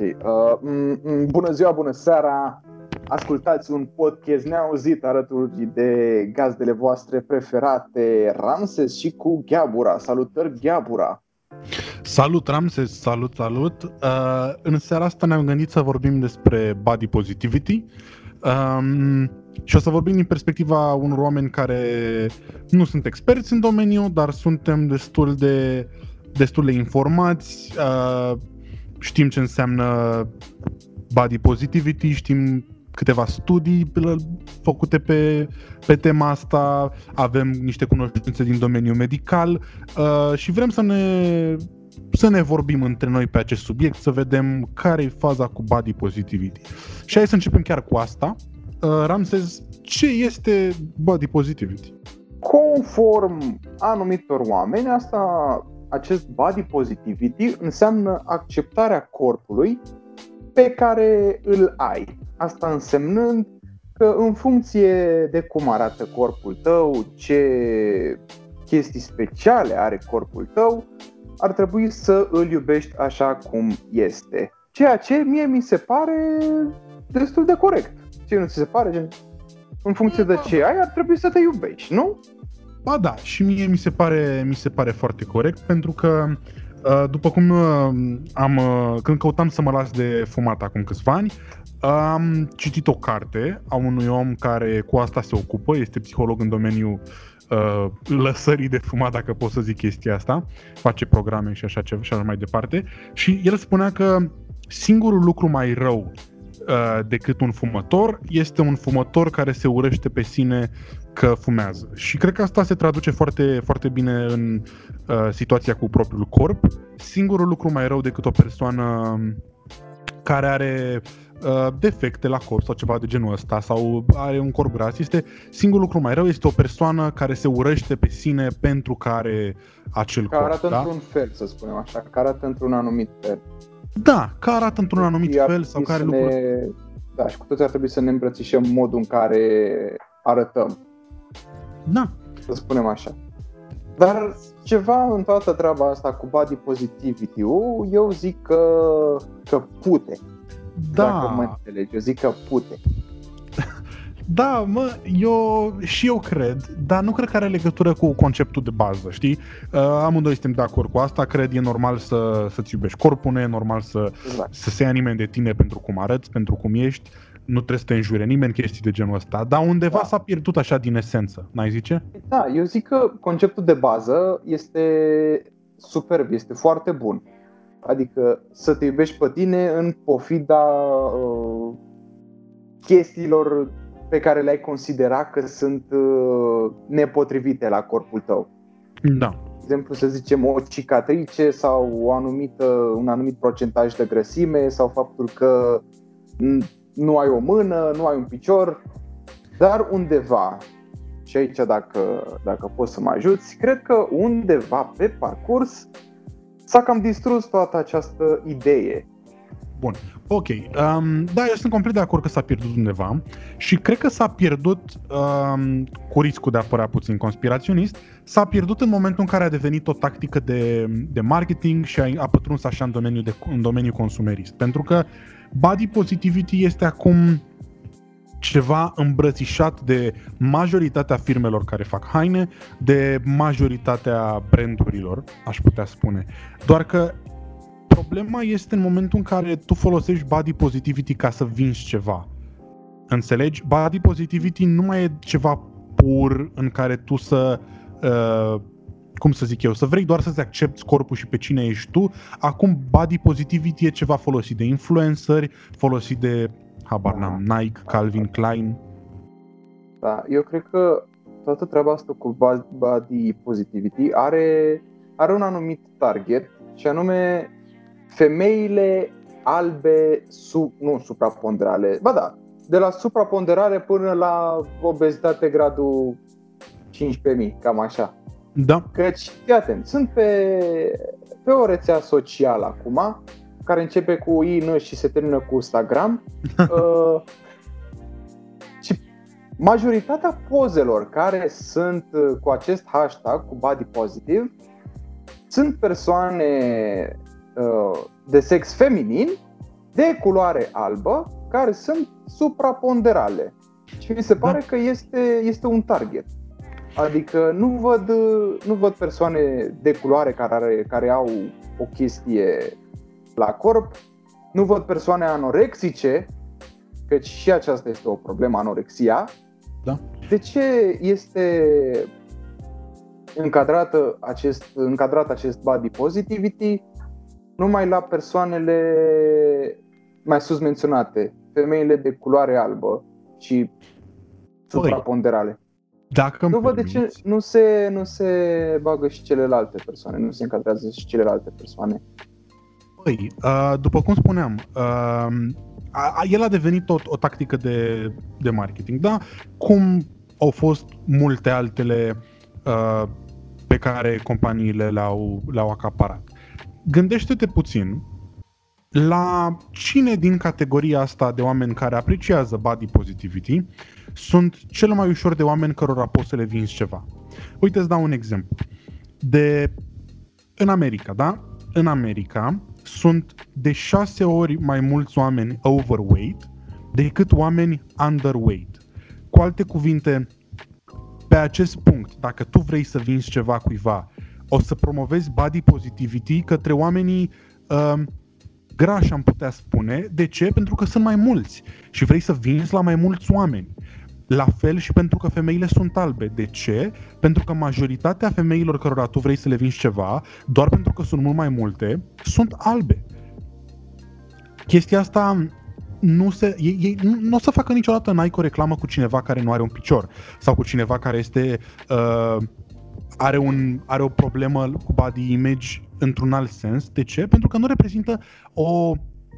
Uh, m- bună ziua, bună seara! Ascultați un podcast neauzit alături de gazdele voastre preferate, Ramses și cu Gheabura. Salutări, Gheabura! Salut, Ramses! Salut, salut! Uh, în seara asta ne-am gândit să vorbim despre body positivity. Um, și o să vorbim din perspectiva unor oameni care nu sunt experți în domeniu, dar suntem destul de, destul de informați. Uh, știm ce înseamnă body positivity, știm câteva studii făcute pe, pe tema asta, avem niște cunoștințe din domeniul medical uh, și vrem să ne, să ne vorbim între noi pe acest subiect, să vedem care e faza cu body positivity. Și hai să începem chiar cu asta. Uh, Ramses, ce este body positivity? Conform anumitor oameni, asta acest body positivity înseamnă acceptarea corpului pe care îl ai. Asta însemnând că în funcție de cum arată corpul tău, ce chestii speciale are corpul tău, ar trebui să îl iubești așa cum este. Ceea ce mie mi se pare destul de corect. Ce nu ți se pare? În funcție de ce ai, ar trebui să te iubești, nu? Ba da, și mie mi se pare, mi se pare foarte corect, pentru că uh, după cum uh, am, uh, când căutam să mă las de fumat acum câțiva ani, am citit o carte a unui om care cu asta se ocupă, este psiholog în domeniul uh, lăsării de fumat, dacă pot să zic chestia asta, face programe și așa ceva și așa mai departe, și el spunea că singurul lucru mai rău uh, decât un fumător este un fumător care se urăște pe sine că fumează. Și cred că asta se traduce foarte, foarte bine în uh, situația cu propriul corp. Singurul lucru mai rău decât o persoană care are uh, defecte la corp sau ceva de genul ăsta sau are un corp gras, este singurul lucru mai rău este o persoană care se urăște pe sine pentru că are acel care corp. arată da? într-un fel, să spunem așa, care arată într-un anumit fel. Da, care arată într-un anumit Ar fel sau trebui care să lucruri... ne... Da, și cu toți ar trebui să ne îmbrățișăm modul în care arătăm, Da, să spunem așa. Dar ceva în toată treaba asta cu body positivity-ul, eu zic că, că pute. Dacă mă da, înțelegi, eu zic că pute. Da, mă, eu și eu cred, dar nu cred că are legătură cu conceptul de bază, știi? Uh, amândoi suntem de acord cu asta, cred e normal să, să-ți iubești corpul, nu e normal să, Exact. să se ia nimeni de tine pentru cum arăți, pentru cum ești, nu trebuie să te înjure nimeni chestii de genul ăsta, dar undeva Da. s-a pierdut așa din esență, n-ai zice? Da, eu zic că conceptul de bază este superb, este foarte bun. Adică să te iubești pe tine în pofida uh, chestiilor pe care le-ai considera că sunt uh, nepotrivite la corpul tău. Da. De exemplu, să zicem o cicatrice sau o anumită, un anumit procentaj de grăsime sau faptul că n- nu ai o mână, nu ai un picior, dar undeva, și aici dacă, dacă poți să mă ajuți, cred că undeva pe parcurs s-a cam distrus toată această idee. Bun, ok. Um, da, eu sunt complet de acord că s-a pierdut undeva și cred că s-a pierdut, um, cu riscul de a părea puțin conspiraționist, s-a pierdut în momentul în care a devenit o tactică de, de marketing și a, a pătruns așa în domeniul, de, în domeniul consumerist. Pentru că body positivity este acum ceva îmbrățișat de majoritatea firmelor care fac haine, de majoritatea brandurilor, aș putea spune. Doar că problema este în momentul în care tu folosești body positivity ca să vinzi ceva. Înțelegi? Body positivity nu mai e ceva pur în care tu să uh, cum să zic eu, să vrei doar să-ți accepti corpul și pe cine ești tu. Acum body positivity e ceva folosit de influenceri, folosit de habar n-am, Nike, Calvin Klein. Da, eu cred că toată treaba asta cu ba- body positivity are, are un anumit target și anume femeile albe, sub, nu supraponderale, ba da, de la supraponderare până la obezitate gradul 15.000, cam așa. Da, Căci, fii atent, sunt pe, pe o rețea socială acum, care începe cu IN și se termină cu Instagram. uh, și majoritatea pozelor care sunt uh, cu acest hashtag, cu body positive, sunt persoane uh, de sex feminin de culoare albă care sunt supraponderale. Și mi se Da. pare că este, este un target. Adică nu văd, nu văd persoane de culoare care, are, care au o chestie la corp, nu văd persoane anorexice, căci și aceasta este o problemă, anorexia. Da. De ce este încadrată acest, încadrat acest body positivity numai la persoanele mai sus menționate, femeile de culoare albă și supraponderale. Dacă îmi Nu văd de ce permiți, nu se, nu se bagă și celelalte persoane, nu se încadrează și celelalte persoane. Păi, uh, după cum spuneam, uh, a, a, el a devenit o, o tactică de, de marketing, da? Cum au fost multe altele uh, pe care companiile le-au, le-au acaparat. Gândește-te puțin la cine din categoria asta de oameni care apreciază body positivity sunt cel mai ușor de oameni cărora poți să le vinzi ceva. Uite, îți dau un exemplu. De în America, da? În America sunt de șase ori mai mulți oameni overweight decât oameni underweight. Cu alte cuvinte, pe acest punct, dacă tu vrei să vinzi ceva cuiva, o să promovezi body positivity către oamenii um, grași, am putea spune. De ce? Pentru că sunt mai mulți și vrei să vinzi la mai mulți oameni. La fel și pentru că femeile sunt albe. De ce? Pentru că majoritatea femeilor cărora tu vrei să le vinzi ceva, doar pentru că sunt mult mai multe, sunt albe. Chestia asta nu se, ei, ei nu, nu o să facă niciodată Nike o reclamă cu cineva care nu are un picior sau cu cineva care este uh, are, un, are o problemă cu body image într-un alt sens. De ce? Pentru că nu reprezintă o,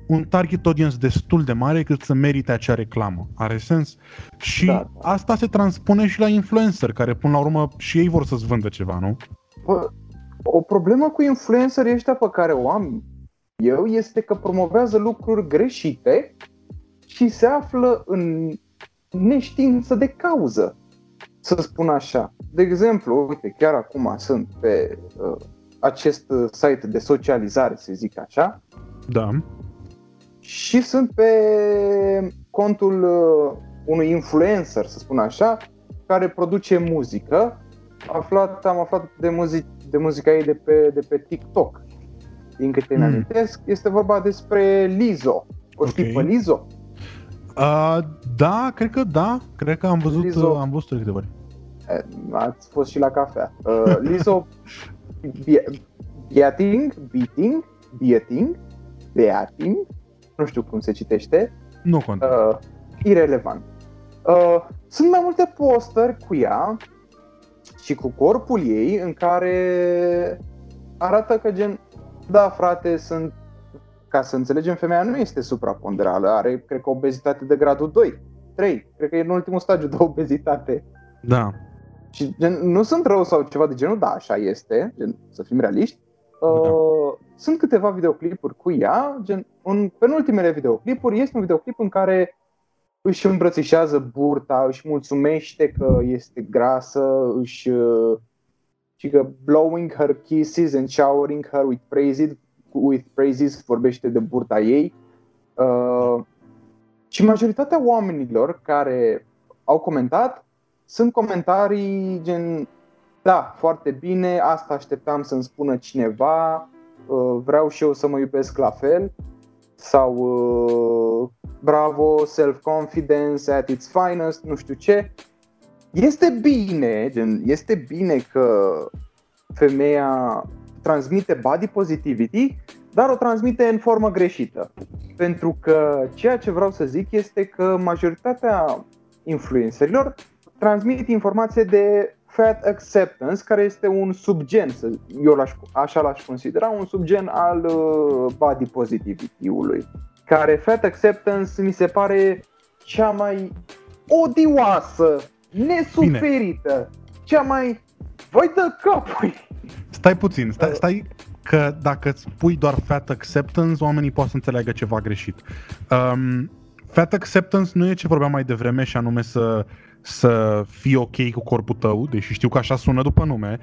un target audience destul de mare cât să merite acea reclamă. Are sens? Și Da. asta se transpune și la influencer, care până la urmă și ei vor să-ți vândă ceva, nu? Bă, o problemă cu influencerii ăștia pe care o am eu este că promovează lucruri greșite și se află în neștiință de cauză, să spun așa. De exemplu, uite, chiar acum sunt pe uh, acest uh, site de socializare, să zic așa, Da. și sunt pe contul uh, unui influencer, să spun așa, care produce muzică. Aflat, am aflat de, muzic, de muzica ei de pe, de pe TikTok. Din câte Mm. îmi amintesc, este vorba despre Lizo. O știți Ok. pe Lizo? Uh, da, cred că da. Cred că am văzut, Lizo. am văzut de câteva ori. Eh, Ați fost și la cafea. Uh, Lizo Bie- Beating, Beating, Beating, Beating, nu știu cum se citește, Nu contează. uh, irelevant. Uh, sunt mai multe postări cu ea și cu corpul ei în care arată că gen, da frate, sunt, ca să înțelegem, femeia nu este supraponderală, are, cred că, obezitate de gradul 2, 3, cred că e în ultimul stagiu de obezitate. Da. Și gen, nu sunt rău sau ceva de genul, da, așa este, gen, să fim realiști. Uh, Da. Sunt câteva videoclipuri cu ea, gen, în penultimele videoclipuri este un videoclip în care își îmbrățișează burta, își mulțumește că este grasă, își uh, și că blowing her kisses and showering her with praises, with praises vorbește de burta ei. Uh, și majoritatea oamenilor care au comentat sunt comentarii gen da, foarte bine, asta așteptam să-mi spună cineva, uh, vreau și eu să mă iubesc la fel sau uh, bravo, self-confidence at its finest, nu știu ce. Este bine, gen, este bine că femeia transmite body positivity, dar o transmite în formă greșită. Pentru că ceea ce vreau să zic este că majoritatea influencerilor transmit informație de fat acceptance, care este un subgen, să- eu l-aș, așa l-aș considera, un subgen al uh, body positivity-ului. Care fat acceptance mi se pare cea mai odioasă, nesuferită, cea mai... Voi dă capul! Stai puțin, stai, stai că dacă îți pui doar fat acceptance, oamenii pot să înțeleagă ceva greșit. Um, fat acceptance nu e ce vorbeam mai devreme și anume să, să fii ok cu corpul tău, deși știu că așa sună după nume.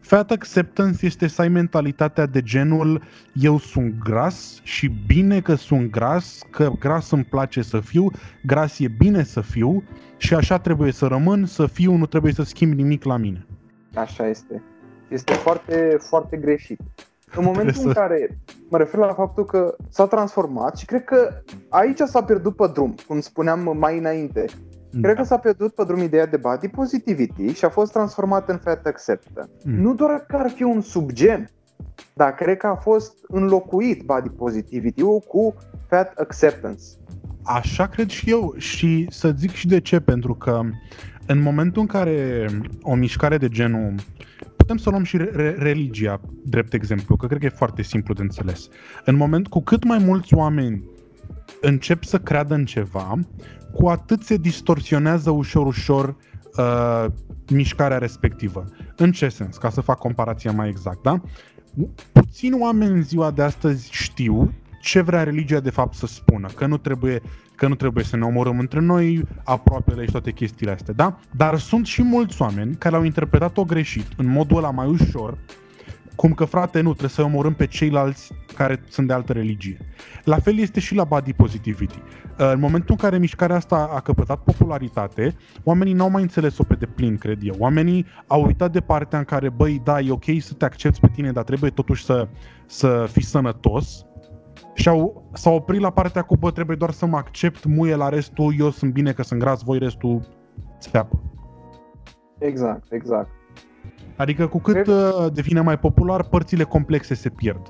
Fat acceptance este să ai mentalitatea de genul eu sunt gras și bine că sunt gras, că gras îmi place să fiu, gras e bine să fiu și așa trebuie să rămân, să fiu, nu trebuie să schimb nimic la mine. Așa este. Este foarte, foarte greșit. În momentul să... în care mă refer la faptul că s-a transformat și cred că aici s-a pierdut pe drum, cum spuneam mai înainte. Da. Cred că s-a pierdut pe drum ideea de body positivity și a fost transformat în fat acceptance. Mm. Nu doar că ar fi un subgen, dar cred că a fost înlocuit body positivity cu fat acceptance. Așa cred și eu și să zic și de ce, pentru că în momentul în care o mișcare de genul putem să luăm și re- religia, drept exemplu, că cred că e foarte simplu de înțeles. În moment cu cât mai mulți oameni încep să creadă în ceva, cu atât se distorsionează ușor, ușor uh, mișcarea respectivă. În ce sens? Ca să fac comparația mai exact, da? Puțini oameni în ziua de astăzi știu ce vrea religia de fapt să spună, că nu trebuie, că nu trebuie să ne omorâm între noi, aproapele și toate chestiile astea, da? Dar sunt și mulți oameni care au interpretat-o greșit, în modul ăla mai ușor, cum că, frate, nu, trebuie să omorâm pe ceilalți care sunt de altă religie. La fel este și la body positivity. În momentul în care mișcarea asta a căpătat popularitate, oamenii n-au mai înțeles-o pe deplin, cred eu. Oamenii au uitat de partea în care, băi, da, e ok să te accepti pe tine, dar trebuie totuși să, să fii sănătos, și au, s-au oprit la partea cu, bă, trebuie doar să mă accept, muie la restul, eu sunt bine că sunt gras, voi restul țeapă. Exact, exact. Adică cu cât Cred... Uh, devine mai popular, părțile complexe se pierd.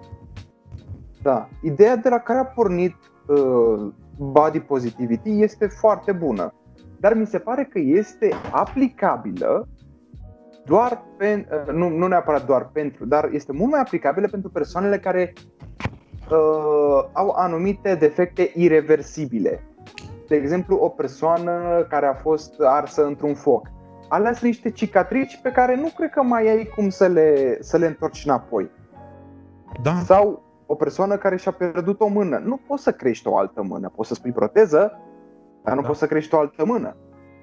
Da. Ideea de la care a pornit uh, body positivity este foarte bună, dar mi se pare că este aplicabilă doar pe, uh, nu, nu neapărat doar pentru, dar este mult mai aplicabilă pentru persoanele care uh, au anumite defecte irreversibile. De exemplu, o persoană care a fost arsă într-un foc. Alea sunt niște cicatrici pe care nu cred că mai ai cum să le, să le întorci înapoi. Da. Sau o persoană care și-a pierdut o mână. Nu poți să crești o altă mână. Poți să spui proteză, dar nu da. poți să crești o altă mână.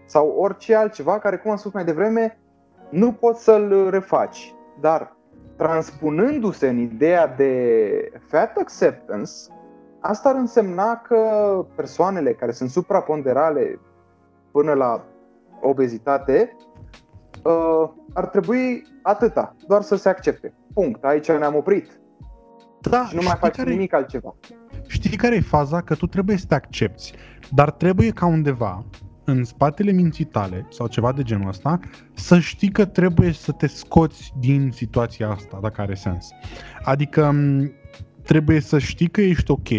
Sau orice altceva care, cum am spus mai devreme, nu poți să-l refaci. Dar transpunându-se în ideea de fat acceptance, asta ar însemna că persoanele care sunt supraponderale până la obezitate uh, ar trebui atâta, doar să se accepte. Punct. Aici ne-am oprit. Da, și nu mai faci care, nimic altceva. Știi care e faza? Că tu trebuie să te accepti, dar trebuie ca undeva în spatele minții tale sau ceva de genul ăsta, să știi că trebuie să te scoți din situația asta, dacă are sens. Adică trebuie să știi că ești ok,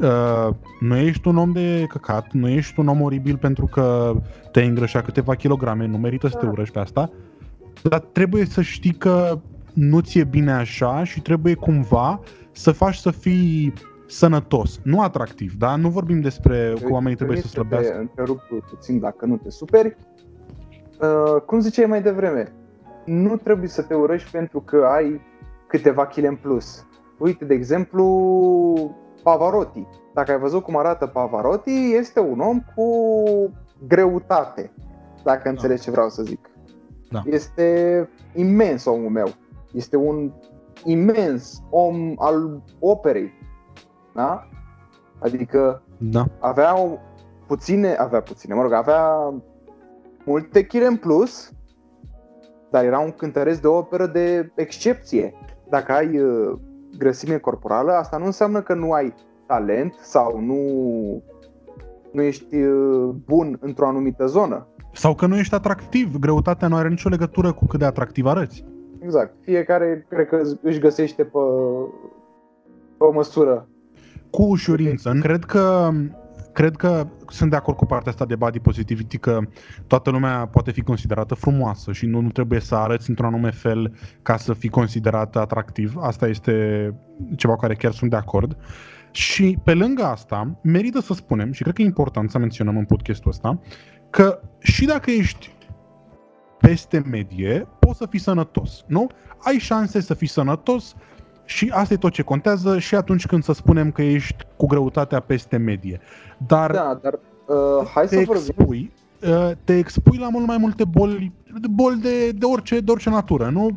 că nu ești un om de căcat, nu ești un om oribil pentru că te-ai îngrășat câteva kilograme, nu merită să te da. urăști pe asta, dar trebuie să știi că nu ți-e bine așa și trebuie cumva să faci să fii sănătos, nu atractiv, da? Nu vorbim despre că oamenii trebuie să slăbească. Te întrerup puțin dacă nu te superi. Uh, cum ziceai mai devreme, nu trebuie să te urăști pentru că ai câteva chile în plus. Uite, de exemplu, Pavarotti. Dacă ai văzut cum arată Pavarotti, este un om cu greutate, dacă da. înțelegi ce vreau să zic. Da. Este imens omul meu. Este un imens om al operei. Da? Adică da. avea o, puține, avea puține, mă rog, avea multe chile în plus, dar era un cântăresc de operă de excepție. Dacă ai uh, grăsime corporală, asta nu înseamnă că nu ai talent sau nu, nu ești uh, bun într-o anumită zonă. Sau că nu ești atractiv. Greutatea nu are nicio legătură cu cât de atractiv arăți. Exact. Fiecare cred că își găsește pe, pe o măsură cu ușurință. Cred că cred că sunt de acord cu partea asta de body positivity că toată lumea poate fi considerată frumoasă și nu, nu trebuie să arăți într-un anume fel ca să fii considerat atractiv. Asta este ceva cu care chiar sunt de acord. Și pe lângă asta, merită să spunem, și cred că e important să menționăm în podcastul ăsta, că și dacă ești peste medie, poți să fii sănătos, nu? Ai șanse să fii sănătos și asta e tot ce contează și atunci când să spunem că ești cu greutatea peste medie. Dar, da, dar uh, hai te să expui, uh, te expui la mult mai multe boli, boli de, de, orice, de orice natură, nu?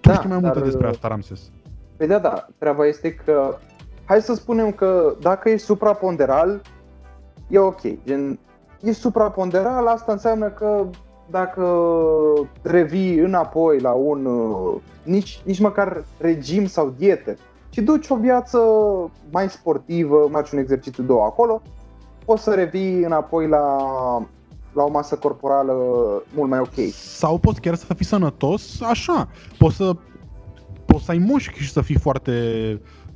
Tu da, știi mai multe despre asta, Ramses. Păi da, da, treaba este că hai să spunem că dacă ești supraponderal, e ok. Gen, ești supraponderal, asta înseamnă că dacă revii înapoi la un, uh, nici, nici măcar regim sau dietă, ci duci o viață mai sportivă, faci un exercițiu două acolo, poți să revii înapoi la, la o masă corporală mult mai ok. Sau poți chiar să fii sănătos așa. Poți să, poți să ai mușchi și să fii foarte,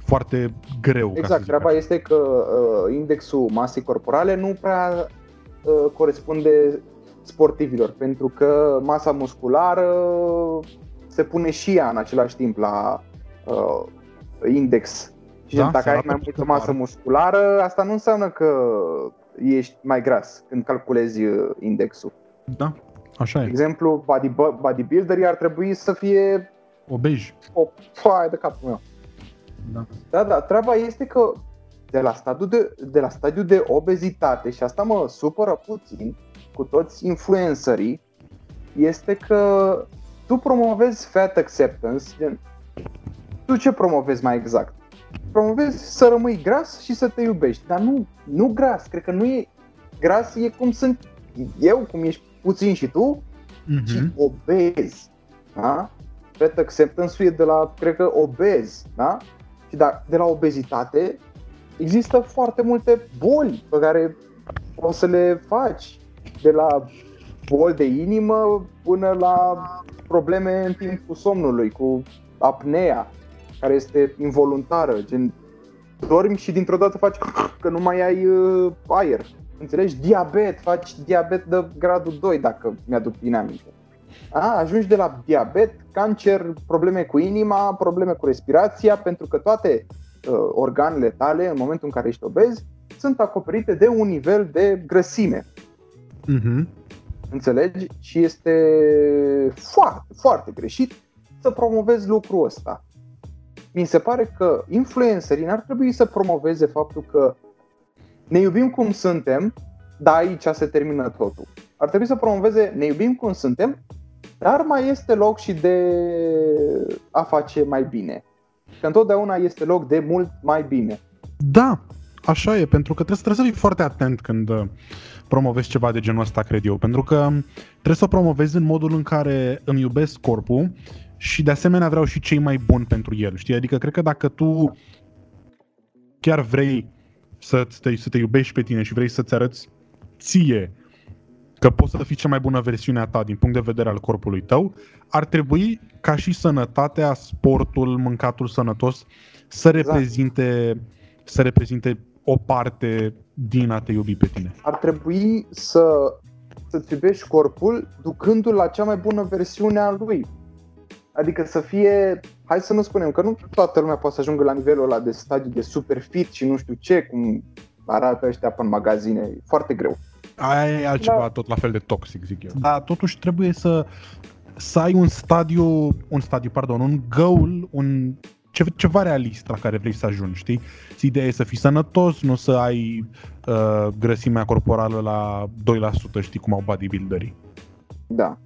foarte greu. Exact, treaba așa. este că uh, indexul masei corporale nu prea uh, corespunde sportivilor, pentru că masa musculară se pune și ea în același timp la uh, index. Și da, dacă ai mai multă masă musculară, asta nu înseamnă că ești mai gras când calculezi uh, indexul. Da, așa e. De exemplu, body, bodybuilderii ar trebui să fie obeji. O foaie de capul meu. Da. da, da, treaba este că de la, stadiu de, de la stadiu de obezitate, și asta mă supără puțin cu toți influencerii, este că tu promovezi fat acceptance, gen, tu ce promovezi mai exact? Promovezi să rămâi gras și să te iubești, dar nu, nu gras, cred că nu e gras, e cum sunt eu, cum ești puțin și tu, uh-huh. ci obez. Da? Fat acceptance e de la, cred că, obez, da? Și da, de la obezitate există foarte multe boli pe care o să le faci. De la boli de inimă până la probleme în timpul somnului, cu apnea, care este involuntară, gen dormi și dintr-o dată faci că nu mai ai uh, aer. Înțelegi? Diabet, faci diabet de gradul 2 dacă mi-aduc bine aminte. A, ajungi de la diabet, cancer, probleme cu inima, probleme cu respirația, pentru că toate uh, organele tale, în momentul în care ești obez, sunt acoperite de un nivel de grăsime. Uh-huh. Înțelegi? Și este foarte, foarte greșit să promovezi lucrul ăsta. Mi se pare că influencerii n-ar trebui să promoveze faptul că ne iubim cum suntem, dar aici se termină totul. Ar trebui să promoveze ne iubim cum suntem, dar mai este loc și de a face mai bine. Că întotdeauna este loc de mult mai bine. Da, așa e, pentru că trebuie, trebuie să fii foarte atent când uh, promovezi ceva de genul ăsta, cred eu. Pentru că trebuie să o promovezi în modul în care îmi iubesc corpul și de asemenea vreau și cei mai buni pentru el, știi? Adică cred că dacă tu chiar vrei să te, să te iubești pe tine și vrei să-ți arăți ție că poți să fii cea mai bună versiune a ta din punct de vedere al corpului tău, ar trebui ca și sănătatea, sportul, mâncatul sănătos să exact. reprezinte, să reprezinte o parte din a te iubi pe tine. Ar trebui să să-ți iubești corpul ducându-l la cea mai bună versiune a lui. Adică să fie, hai să nu spunem că nu toată lumea poate să ajungă la nivelul ăla de stadiu de super fit și nu știu ce, cum arată ăștia pe în magazine, e foarte greu. Aia e altceva da. tot la fel de toxic, zic eu. Dar totuși trebuie să, să ai un stadiu, un stadiu, pardon, un goal, un ce, ceva realist la care vrei să ajungi, știi? Ideea e să fii sănătos, nu să ai uh, grăsimea corporală la 2%, știi cum au bodybuilderii. Da.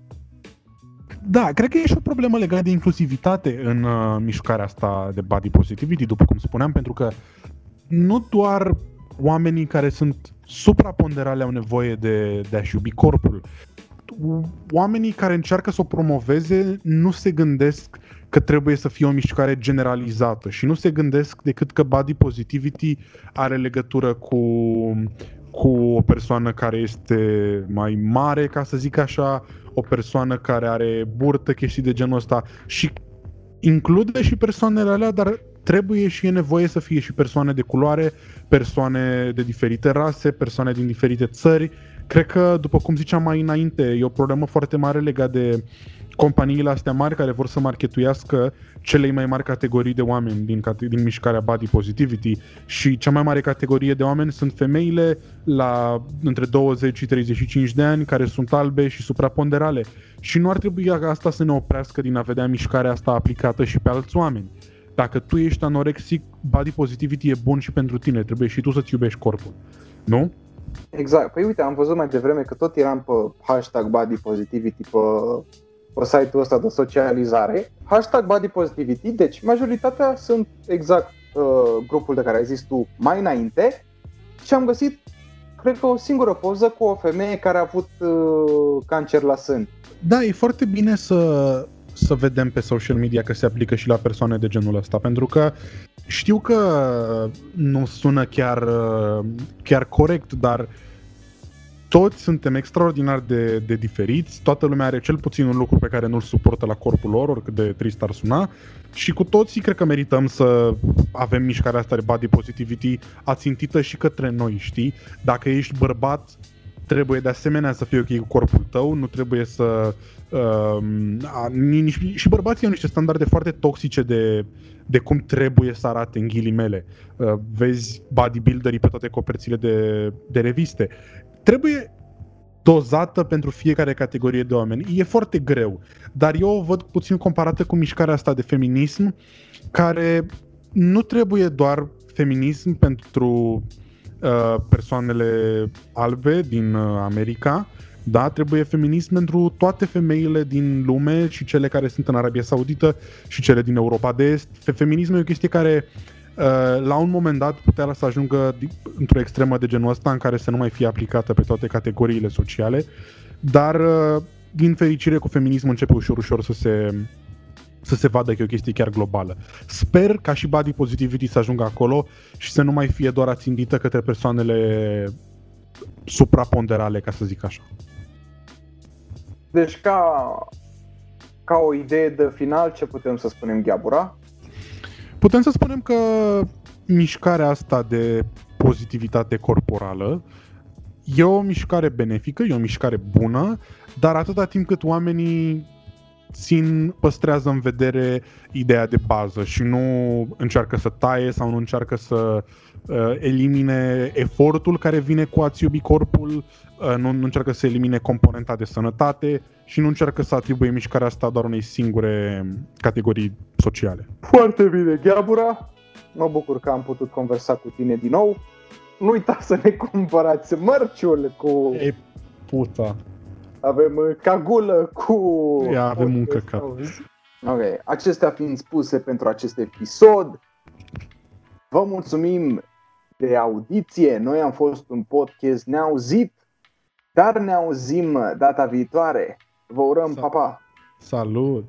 Da, cred că e și o problemă legată de inclusivitate în uh, mișcarea asta de body positivity, după cum spuneam, pentru că nu doar oamenii care sunt supraponderale au nevoie de, de a-și iubi corpul. Oamenii care încearcă să o promoveze nu se gândesc că trebuie să fie o mișcare generalizată și nu se gândesc decât că body positivity are legătură cu, cu o persoană care este mai mare, ca să zic așa, o persoană care are burtă, chestii de genul ăsta și include și persoanele alea, dar trebuie și e nevoie să fie și persoane de culoare, persoane de diferite rase, persoane din diferite țări. Cred că, după cum ziceam mai înainte, e o problemă foarte mare legat de companiile astea mari care vor să marketuiască cele mai mari categorii de oameni din, din mișcarea Body Positivity și cea mai mare categorie de oameni sunt femeile la între 20 și 35 de ani care sunt albe și supraponderale și nu ar trebui asta să ne oprească din a vedea mișcarea asta aplicată și pe alți oameni. Dacă tu ești anorexic, body positivity e bun și pentru tine, trebuie și tu să-ți iubești corpul. Nu? Exact. Păi uite, am văzut mai devreme că tot eram pe hashtag body positivity pe pe site-ul ăsta de socializare, hashtag body positivity, deci majoritatea sunt exact uh, grupul de care ai zis tu mai înainte și am găsit, cred că o singură poză cu o femeie care a avut uh, cancer la sân. Da, e foarte bine să, să vedem pe social media că se aplică și la persoane de genul ăsta, pentru că știu că nu sună chiar, chiar corect, dar toți suntem extraordinar de, de diferiți, toată lumea are cel puțin un lucru pe care nu-l suportă la corpul lor, oricât de trist ar suna, și cu toții cred că merităm să avem mișcarea asta de body positivity ațintită și către noi, știi? Dacă ești bărbat, trebuie de asemenea să fie ok cu corpul tău, nu trebuie să... Uh, nici, și bărbații au niște standarde foarte toxice de, de cum trebuie să arate în ghilimele. Uh, vezi bodybuilderii pe toate coperțile de, de reviste. Trebuie dozată pentru fiecare categorie de oameni. E foarte greu, dar eu o văd puțin comparată cu mișcarea asta de feminism, care nu trebuie doar feminism pentru Uh, persoanele albe din uh, America, da, trebuie feminism pentru toate femeile din lume și cele care sunt în Arabia Saudită și cele din Europa de Est. Feminismul e o chestie care uh, la un moment dat putea să ajungă într-o extremă de genul ăsta în care să nu mai fie aplicată pe toate categoriile sociale, dar din fericire cu feminismul începe ușor ușor să se să se vadă că e o chestie chiar globală. Sper ca și body positivity să ajungă acolo și să nu mai fie doar ațindită către persoanele supraponderale, ca să zic așa. Deci ca, ca o idee de final, ce putem să spunem, Gheabura? Putem să spunem că mișcarea asta de pozitivitate corporală e o mișcare benefică, e o mișcare bună, dar atâta timp cât oamenii țin, păstrează în vedere ideea de bază și nu încearcă să taie sau nu încearcă să uh, elimine efortul care vine cu a-ți iubi corpul, uh, nu, nu încearcă să elimine componenta de sănătate și nu încearcă să atribuie mișcarea asta doar unei singure categorii sociale. Foarte bine, Gheabura! Mă bucur că am putut conversa cu tine din nou. Nu uita să ne cumpărați mărciul cu... E puta! Avem uh, cagulă cu... Ia, avem un căcat. Ok, acestea fiind spuse pentru acest episod, vă mulțumim de audiție. Noi am fost un podcast neauzit, dar ne auzim data viitoare. Vă urăm, pa, pa! Salut!